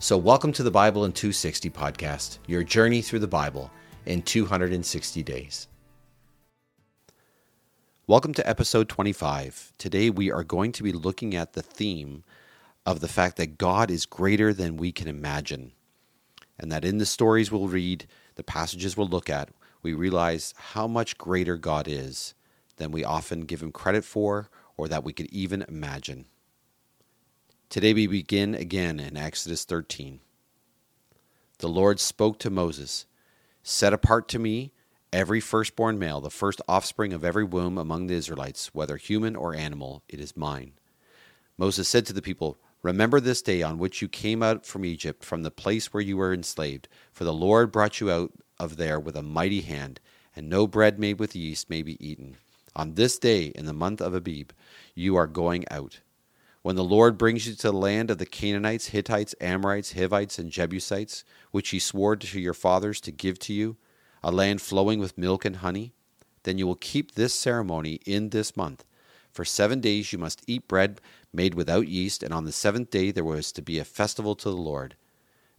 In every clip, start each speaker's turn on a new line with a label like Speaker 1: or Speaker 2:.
Speaker 1: So, welcome to the Bible in 260 podcast, your journey through the Bible in 260 days. Welcome to episode 25. Today we are going to be looking at the theme of the fact that God is greater than we can imagine. And that in the stories we'll read, the passages we'll look at, we realize how much greater God is than we often give him credit for or that we could even imagine. Today we begin again in Exodus 13. The Lord spoke to Moses Set apart to me every firstborn male, the first offspring of every womb among the Israelites, whether human or animal, it is mine. Moses said to the people, Remember this day on which you came out from Egypt, from the place where you were enslaved, for the Lord brought you out of there with a mighty hand, and no bread made with yeast may be eaten. On this day, in the month of Abib, you are going out. When the Lord brings you to the land of the Canaanites, Hittites, Amorites, Hivites, and Jebusites, which he swore to your fathers to give to you, a land flowing with milk and honey, then you will keep this ceremony in this month. For seven days you must eat bread made without yeast, and on the seventh day there was to be a festival to the Lord.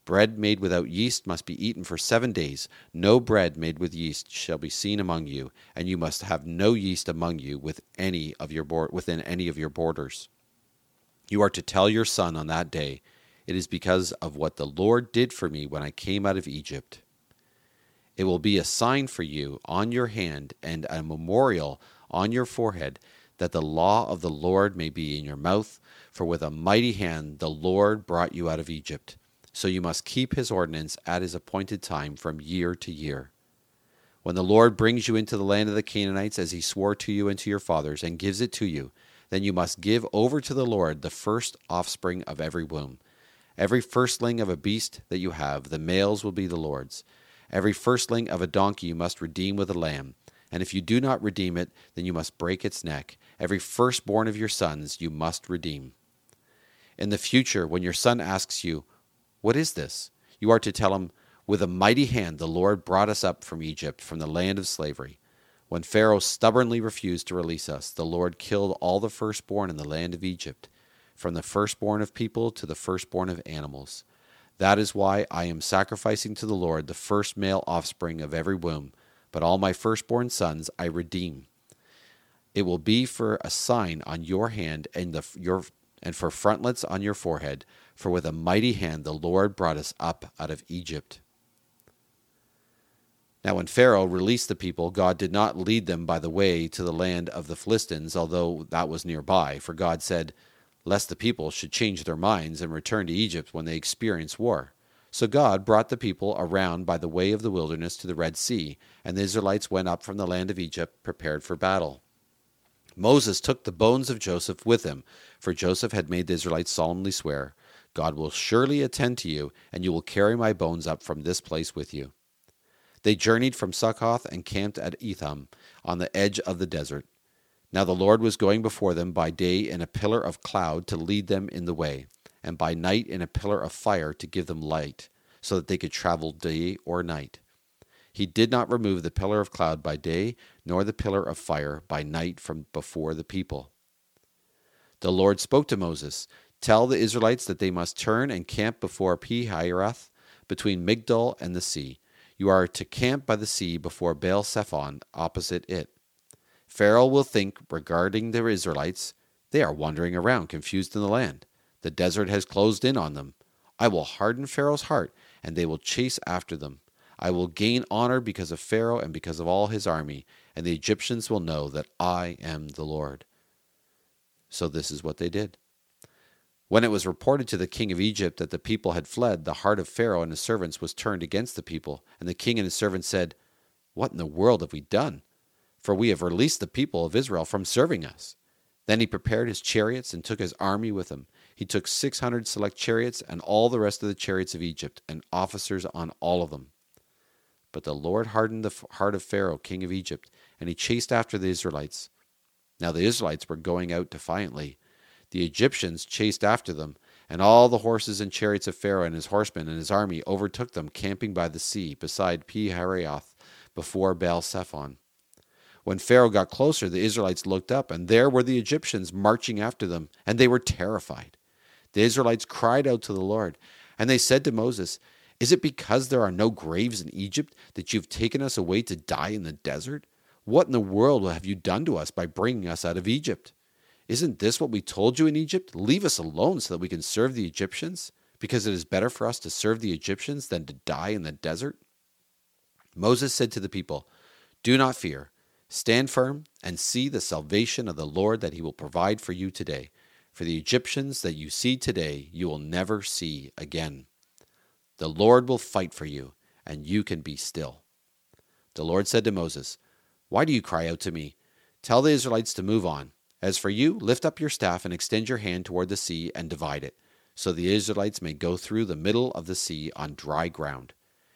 Speaker 1: Bread made without yeast must be eaten for seven days. No bread made with yeast shall be seen among you, and you must have no yeast among you with any of your within any of your borders. You are to tell your son on that day, It is because of what the Lord did for me when I came out of Egypt. It will be a sign for you on your hand and a memorial on your forehead that the law of the Lord may be in your mouth. For with a mighty hand the Lord brought you out of Egypt. So you must keep his ordinance at his appointed time from year to year. When the Lord brings you into the land of the Canaanites, as he swore to you and to your fathers, and gives it to you, then you must give over to the Lord the first offspring of every womb. Every firstling of a beast that you have, the males will be the Lord's. Every firstling of a donkey you must redeem with a lamb. And if you do not redeem it, then you must break its neck. Every firstborn of your sons you must redeem. In the future, when your son asks you, What is this? you are to tell him, With a mighty hand the Lord brought us up from Egypt, from the land of slavery. When Pharaoh stubbornly refused to release us, the Lord killed all the firstborn in the land of Egypt, from the firstborn of people to the firstborn of animals. That is why I am sacrificing to the Lord the first male offspring of every womb, but all my firstborn sons I redeem. It will be for a sign on your hand and the your and for frontlets on your forehead, for with a mighty hand the Lord brought us up out of Egypt. Now, when Pharaoh released the people, God did not lead them by the way to the land of the Philistines, although that was nearby, for God said, Lest the people should change their minds and return to Egypt when they experience war. So God brought the people around by the way of the wilderness to the Red Sea, and the Israelites went up from the land of Egypt prepared for battle. Moses took the bones of Joseph with him, for Joseph had made the Israelites solemnly swear, God will surely attend to you, and you will carry my bones up from this place with you. They journeyed from Succoth and camped at Etham on the edge of the desert. Now the Lord was going before them by day in a pillar of cloud to lead them in the way, and by night in a pillar of fire to give them light, so that they could travel day or night. He did not remove the pillar of cloud by day, nor the pillar of fire by night from before the people. The Lord spoke to Moses Tell the Israelites that they must turn and camp before Pi Hahiroth, between Migdol and the sea you are to camp by the sea before Baal Zephon, opposite it. Pharaoh will think regarding the Israelites, they are wandering around, confused in the land. The desert has closed in on them. I will harden Pharaoh's heart, and they will chase after them. I will gain honor because of Pharaoh and because of all his army, and the Egyptians will know that I am the Lord. So this is what they did. When it was reported to the king of Egypt that the people had fled, the heart of Pharaoh and his servants was turned against the people, and the king and his servants said, What in the world have we done? For we have released the people of Israel from serving us. Then he prepared his chariots and took his army with him. He took six hundred select chariots and all the rest of the chariots of Egypt, and officers on all of them. But the Lord hardened the heart of Pharaoh, king of Egypt, and he chased after the Israelites. Now the Israelites were going out defiantly. The Egyptians chased after them, and all the horses and chariots of Pharaoh and his horsemen and his army overtook them, camping by the sea, beside Pi Hahiroth, before Baal Zephon. When Pharaoh got closer, the Israelites looked up, and there were the Egyptians marching after them, and they were terrified. The Israelites cried out to the Lord, and they said to Moses, is it because there are no graves in Egypt that you've taken us away to die in the desert? What in the world have you done to us by bringing us out of Egypt? Isn't this what we told you in Egypt? Leave us alone so that we can serve the Egyptians, because it is better for us to serve the Egyptians than to die in the desert? Moses said to the people, Do not fear. Stand firm and see the salvation of the Lord that he will provide for you today. For the Egyptians that you see today, you will never see again. The Lord will fight for you, and you can be still. The Lord said to Moses, Why do you cry out to me? Tell the Israelites to move on. As for you, lift up your staff and extend your hand toward the sea and divide it, so the Israelites may go through the middle of the sea on dry ground.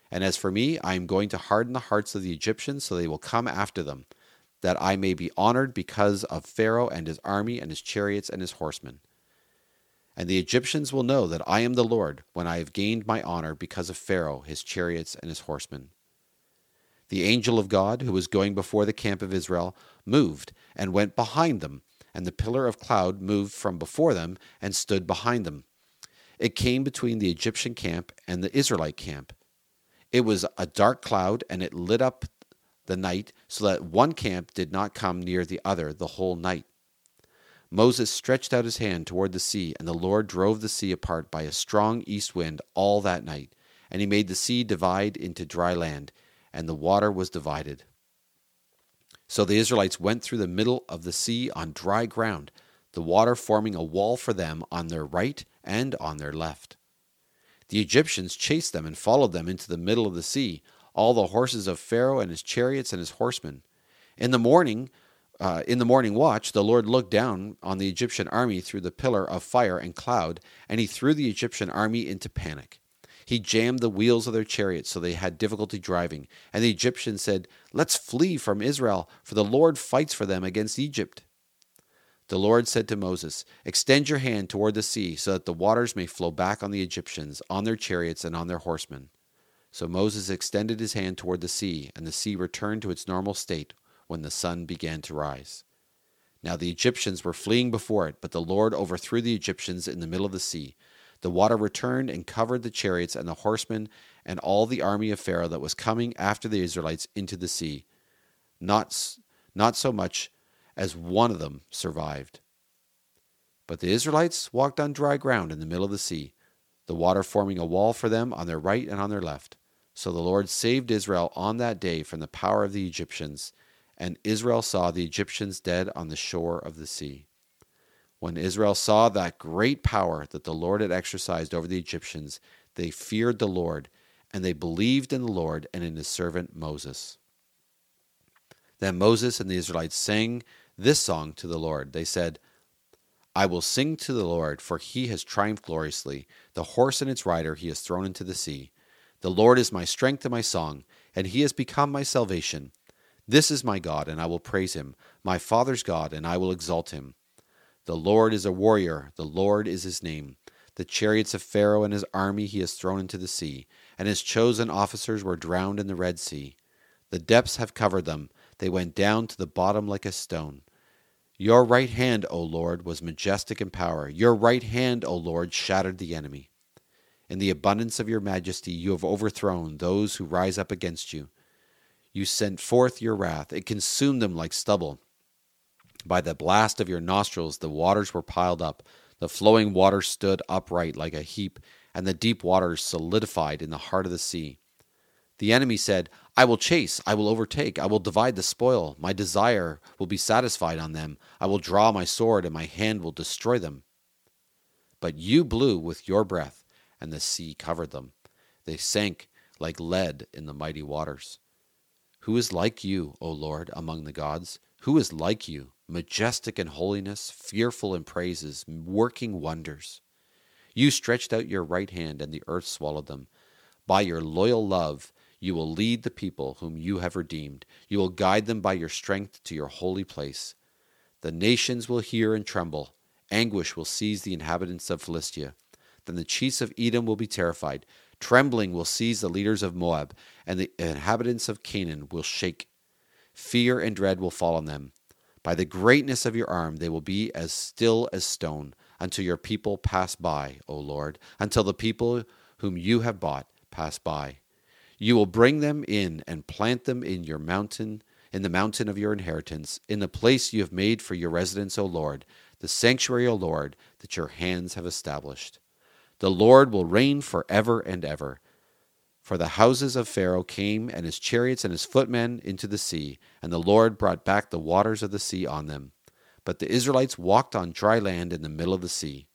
Speaker 1: And as for me, I am going to harden the hearts of the Egyptians so they will come after them, that I may be honored because of Pharaoh and his army and his chariots and his horsemen. And the Egyptians will know that I am the Lord when I have gained my honor because of Pharaoh, his chariots, and his horsemen. The angel of God, who was going before the camp of Israel, moved and went behind them, and the pillar of cloud moved from before them and stood behind them. It came between the Egyptian camp and the Israelite camp. It was a dark cloud, and it lit up the night so that one camp did not come near the other the whole night. Moses stretched out his hand toward the sea, and the Lord drove the sea apart by a strong east wind all that night. And he made the sea divide into dry land, and the water was divided. So the Israelites went through the middle of the sea on dry ground, the water forming a wall for them on their right and on their left. The Egyptians chased them and followed them into the middle of the sea, all the horses of Pharaoh and his chariots and his horsemen. In the morning, uh, in the morning watch, the Lord looked down on the Egyptian army through the pillar of fire and cloud, and he threw the Egyptian army into panic. He jammed the wheels of their chariots so they had difficulty driving, and the Egyptians said, Let's flee from Israel, for the Lord fights for them against Egypt. The Lord said to Moses, Extend your hand toward the sea, so that the waters may flow back on the Egyptians, on their chariots, and on their horsemen. So Moses extended his hand toward the sea, and the sea returned to its normal state when the sun began to rise. Now the Egyptians were fleeing before it, but the Lord overthrew the Egyptians in the middle of the sea. The water returned and covered the chariots and the horsemen and all the army of Pharaoh that was coming after the Israelites into the sea. Not, not so much as one of them survived. But the Israelites walked on dry ground in the middle of the sea, the water forming a wall for them on their right and on their left. So the Lord saved Israel on that day from the power of the Egyptians and Israel saw the Egyptians dead on the shore of the sea. When Israel saw that great power that the Lord had exercised over the Egyptians, they feared the Lord, and they believed in the Lord and in his servant Moses. Then Moses and the Israelites sang this song to the Lord. They said, I will sing to the Lord, for he has triumphed gloriously. The horse and its rider he has thrown into the sea. The Lord is my strength and my song, and he has become my salvation. This is my God, and I will praise him, my father's God, and I will exalt him. The Lord is a warrior, the Lord is his name. The chariots of Pharaoh and his army he has thrown into the sea, and his chosen officers were drowned in the Red Sea. The depths have covered them, they went down to the bottom like a stone. Your right hand, O Lord, was majestic in power. Your right hand, O Lord, shattered the enemy. In the abundance of your majesty, you have overthrown those who rise up against you. You sent forth your wrath, it consumed them like stubble. By the blast of your nostrils, the waters were piled up. The flowing waters stood upright like a heap, and the deep waters solidified in the heart of the sea. The enemy said, I will chase, I will overtake, I will divide the spoil. My desire will be satisfied on them. I will draw my sword, and my hand will destroy them. But you blew with your breath, and the sea covered them. They sank like lead in the mighty waters. Who is like you, O Lord, among the gods? Who is like you, majestic in holiness, fearful in praises, working wonders? You stretched out your right hand, and the earth swallowed them. By your loyal love, You will lead the people whom you have redeemed. You will guide them by your strength to your holy place. The nations will hear and tremble. Anguish will seize the inhabitants of Philistia. Then the chiefs of Edom will be terrified. Trembling will seize the leaders of Moab, and the inhabitants of Canaan will shake. Fear and dread will fall on them. By the greatness of your arm they will be as still as stone, until your people pass by, O Lord, until the people whom you have bought pass by. You will bring them in and plant them in your mountain, in the mountain of your inheritance, in the place you have made for your residence, O Lord, the sanctuary, O Lord, that your hands have established. The Lord will reign forever and ever. For the houses of Pharaoh came, and his chariots and his footmen into the sea, and the Lord brought back the waters of the sea on them. But the Israelites walked on dry land in the middle of the sea.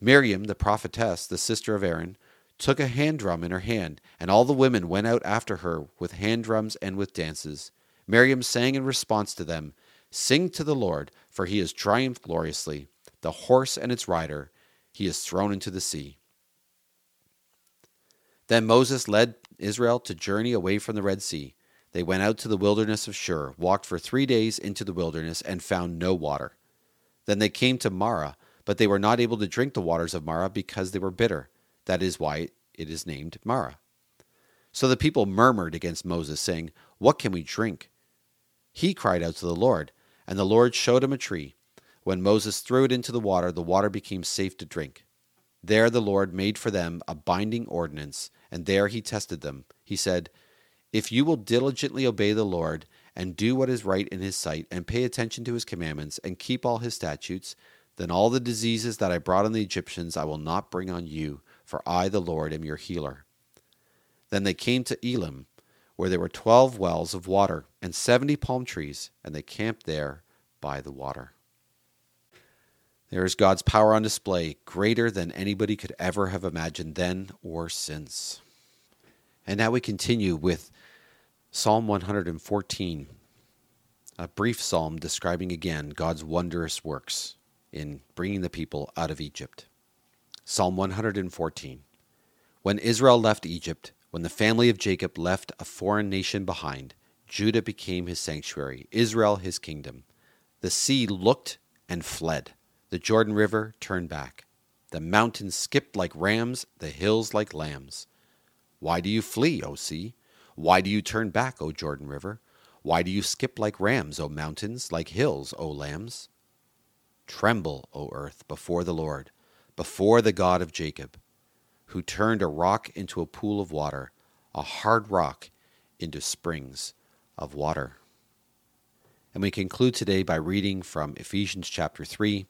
Speaker 1: Miriam, the prophetess, the sister of Aaron, took a hand drum in her hand, and all the women went out after her with hand drums and with dances. Miriam sang in response to them Sing to the Lord, for he has triumphed gloriously. The horse and its rider he has thrown into the sea. Then Moses led Israel to journey away from the Red Sea. They went out to the wilderness of Shur, walked for three days into the wilderness, and found no water. Then they came to Marah, but they were not able to drink the waters of Marah because they were bitter. That is why it is named Marah. So the people murmured against Moses, saying, What can we drink? He cried out to the Lord, and the Lord showed him a tree. When Moses threw it into the water, the water became safe to drink. There the Lord made for them a binding ordinance, and there he tested them. He said, If you will diligently obey the Lord, and do what is right in his sight, and pay attention to his commandments, and keep all his statutes, then all the diseases that I brought on the Egyptians I will not bring on you, for I, the Lord, am your healer. Then they came to Elim, where there were twelve wells of water and seventy palm trees, and they camped there by the water. There is God's power on display, greater than anybody could ever have imagined then or since. And now we continue with Psalm 114, a brief psalm describing again God's wondrous works in bringing the people out of Egypt. Psalm 114 When Israel left Egypt, when the family of Jacob left a foreign nation behind, Judah became his sanctuary, Israel his kingdom. The sea looked and fled. The Jordan River turned back. The mountains skipped like rams, the hills like lambs. Why do you flee, O sea? Why do you turn back, O Jordan River? Why do you skip like rams, O mountains, like hills, O lambs? Tremble, O earth, before the Lord before the God of Jacob, who turned a rock into a pool of water, a hard rock into springs of water. And we conclude today by reading from Ephesians chapter 3.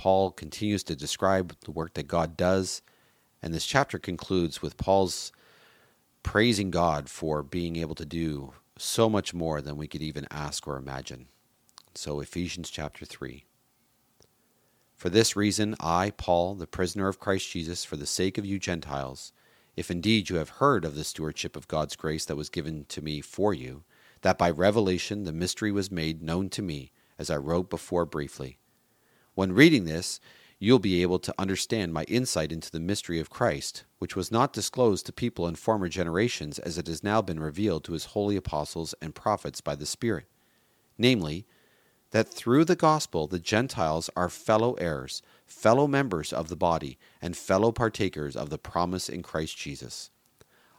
Speaker 1: Paul continues to describe the work that God does, and this chapter concludes with Paul's praising God for being able to do so much more than we could even ask or imagine. So, Ephesians chapter 3. For this reason, I, Paul, the prisoner of Christ Jesus, for the sake of you Gentiles, if indeed you have heard of the stewardship of God's grace that was given to me for you, that by revelation the mystery was made known to me, as I wrote before briefly. When reading this, you'll be able to understand my insight into the mystery of Christ, which was not disclosed to people in former generations as it has now been revealed to his holy apostles and prophets by the Spirit, namely, that through the gospel the Gentiles are fellow heirs, fellow members of the body, and fellow partakers of the promise in Christ Jesus.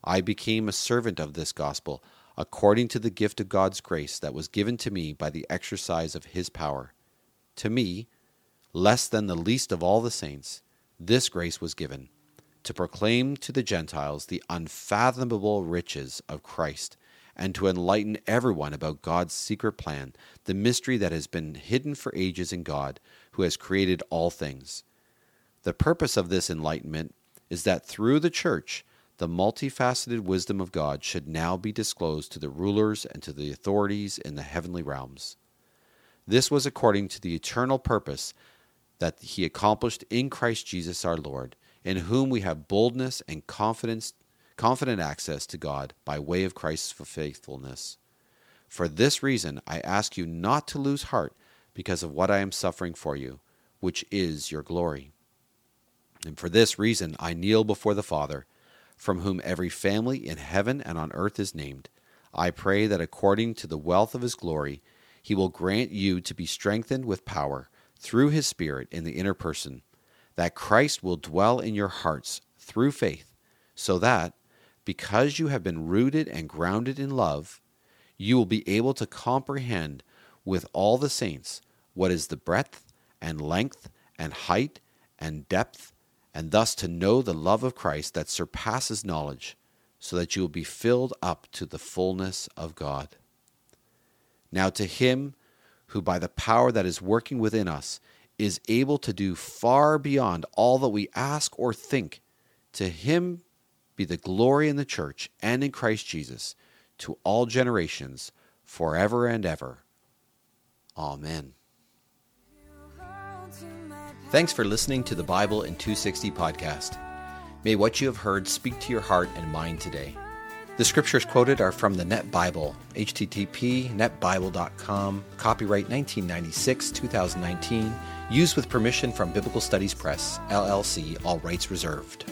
Speaker 1: I became a servant of this gospel according to the gift of God's grace that was given to me by the exercise of his power. To me, less than the least of all the saints, this grace was given to proclaim to the Gentiles the unfathomable riches of Christ and to enlighten everyone about God's secret plan, the mystery that has been hidden for ages in God, who has created all things. The purpose of this enlightenment is that through the church, the multifaceted wisdom of God should now be disclosed to the rulers and to the authorities in the heavenly realms. This was according to the eternal purpose that he accomplished in Christ Jesus our Lord, in whom we have boldness and confidence confident access to God by way of Christ's faithfulness. For this reason, I ask you not to lose heart because of what I am suffering for you, which is your glory. And for this reason, I kneel before the Father, from whom every family in heaven and on earth is named, I pray that according to the wealth of his glory, he will grant you to be strengthened with power through his Spirit in the inner person, that Christ will dwell in your hearts through faith, so that, because you have been rooted and grounded in love, you will be able to comprehend with all the saints what is the breadth and length and height and depth and thus to know the love of Christ that surpasses knowledge, so that you will be filled up to the fullness of God. Now, to him who, by the power that is working within us, is able to do far beyond all that we ask or think, to him be the glory in the church and in Christ Jesus to all generations, forever and ever. Amen. Thanks for listening to the Bible in 260 podcast. May what you have heard speak to your heart and mind today. The scriptures quoted are from the Net Bible, http netbible.com, copyright 1996 2019, used with permission from Biblical Studies Press, LLC, all rights reserved.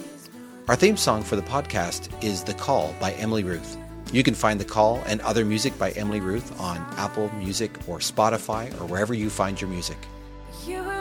Speaker 1: Our theme song for the podcast is The Call by Emily Ruth. You can find The Call and other music by Emily Ruth on Apple Music or Spotify or wherever you find your music.
Speaker 2: truth